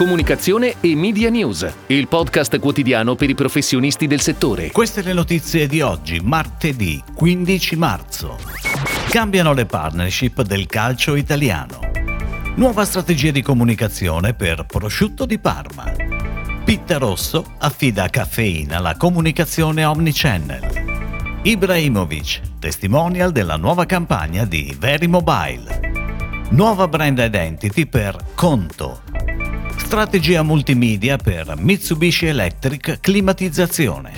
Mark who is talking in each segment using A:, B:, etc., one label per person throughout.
A: Comunicazione e Media News, il podcast quotidiano per i professionisti del settore.
B: Queste le notizie di oggi, martedì 15 marzo. Cambiano le partnership del calcio italiano. Nuova strategia di comunicazione per prosciutto di Parma. Pitta Rosso affida a Caffeina la comunicazione omnichannel. Ibrahimovic, testimonial della nuova campagna di Very Mobile. Nuova brand identity per Conto, Strategia multimedia per Mitsubishi Electric Climatizzazione.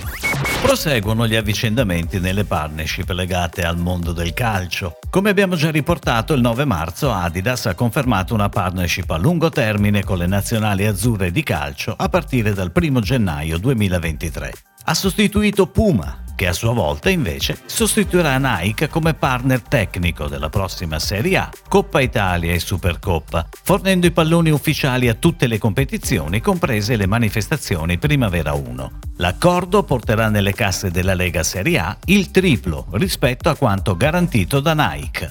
B: Proseguono gli avvicendamenti nelle partnership legate al mondo del calcio. Come abbiamo già riportato, il 9 marzo Adidas ha confermato una partnership a lungo termine con le nazionali azzurre di calcio a partire dal 1 gennaio 2023. Ha sostituito Puma, che a sua volta invece sostituirà Nike come partner tecnico della prossima Serie A, Coppa Italia e Supercoppa, fornendo i palloni ufficiali a tutte le competizioni, comprese le manifestazioni Primavera 1. L'accordo porterà nelle casse della Lega Serie A il triplo rispetto a quanto garantito da Nike.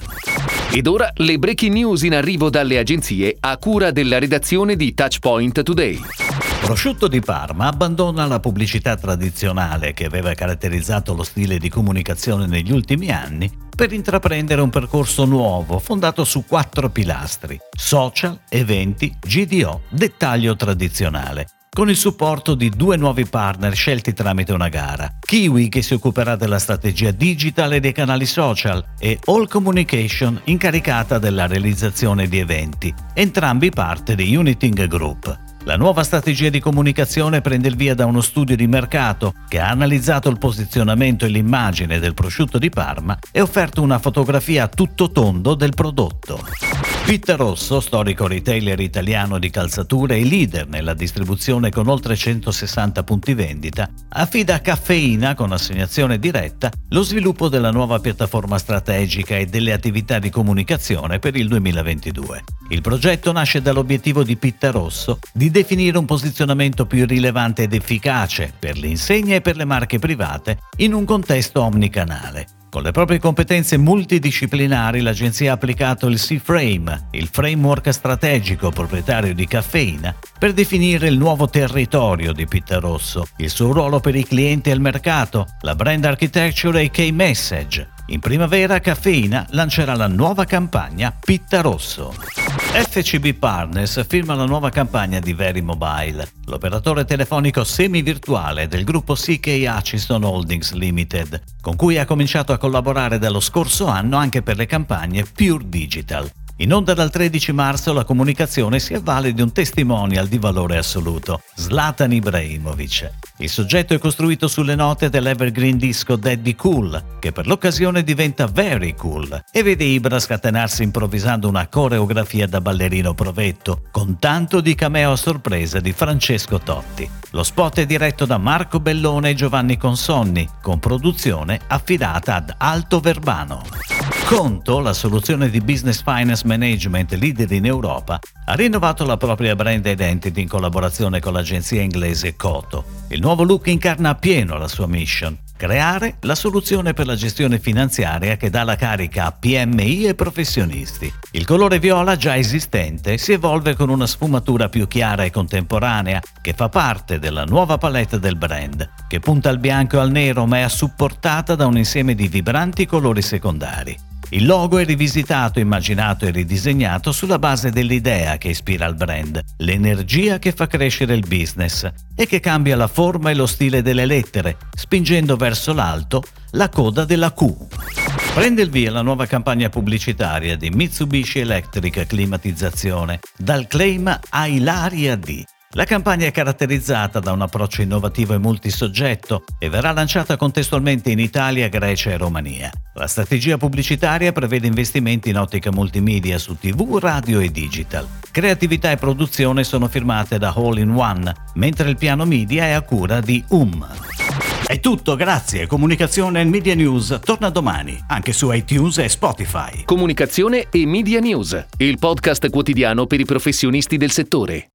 A: Ed ora le breaking news in arrivo dalle agenzie a cura della redazione di Touchpoint Today.
B: Prosciutto di Parma abbandona la pubblicità tradizionale che aveva caratterizzato lo stile di comunicazione negli ultimi anni per intraprendere un percorso nuovo fondato su quattro pilastri: social, eventi, GDO, dettaglio tradizionale. Con il supporto di due nuovi partner scelti tramite una gara, Kiwi che si occuperà della strategia digital e dei canali social e All Communication incaricata della realizzazione di eventi, entrambi parte di Uniting Group. La nuova strategia di comunicazione prende il via da uno studio di mercato che ha analizzato il posizionamento e l'immagine del prosciutto di Parma e offerto una fotografia a tutto tondo del prodotto. Pitta Rosso, storico retailer italiano di calzature e leader nella distribuzione con oltre 160 punti vendita, affida a Caffeina, con assegnazione diretta, lo sviluppo della nuova piattaforma strategica e delle attività di comunicazione per il 2022. Il progetto nasce dall'obiettivo di Pitta Rosso di definire un posizionamento più rilevante ed efficace per le insegne e per le marche private in un contesto omnicanale. Con le proprie competenze multidisciplinari l'agenzia ha applicato il C-Frame, il framework strategico proprietario di Caffeina, per definire il nuovo territorio di Pitta Rosso, il suo ruolo per i clienti e il mercato, la brand architecture e i key message. In primavera Caffeina lancerà la nuova campagna Pitta Rosso. FCB Partners firma la nuova campagna di Very Mobile, l'operatore telefonico semi-virtuale del gruppo CK Hutchison Holdings Limited, con cui ha cominciato a collaborare dallo scorso anno anche per le campagne Pure Digital. In onda dal 13 marzo la comunicazione si avvale di un testimonial di valore assoluto, Zlatan Ibrahimovic. Il soggetto è costruito sulle note dell'evergreen disco Daddy Cool, che per l'occasione diventa Very Cool e vede Ibra scatenarsi improvvisando una coreografia da ballerino provetto, con tanto di cameo a sorpresa di Francesco Totti. Lo spot è diretto da Marco Bellone e Giovanni Consonni, con produzione affidata ad Alto Verbano. Conto, la soluzione di business finance management leader in Europa, ha rinnovato la propria brand identity in collaborazione con l'agenzia inglese Coto. Il nuovo look incarna appieno la sua mission, creare la soluzione per la gestione finanziaria che dà la carica a PMI e professionisti. Il colore viola già esistente si evolve con una sfumatura più chiara e contemporanea che fa parte della nuova palette del brand, che punta al bianco e al nero ma è supportata da un insieme di vibranti colori secondari. Il logo è rivisitato, immaginato e ridisegnato sulla base dell'idea che ispira il brand, l'energia che fa crescere il business e che cambia la forma e lo stile delle lettere, spingendo verso l'alto la coda della Q. Prende il via la nuova campagna pubblicitaria di Mitsubishi Electric Climatizzazione, dal claim a Ilaria D la campagna è caratterizzata da un approccio innovativo e multisoggetto e verrà lanciata contestualmente in Italia, Grecia e Romania. La strategia pubblicitaria prevede investimenti in ottica multimedia su TV, radio e digital. Creatività e produzione sono firmate da All in One, mentre il piano media è a cura di UM. È tutto, grazie. Comunicazione e Media News torna domani, anche su iTunes e Spotify.
A: Comunicazione e Media News, il podcast quotidiano per i professionisti del settore.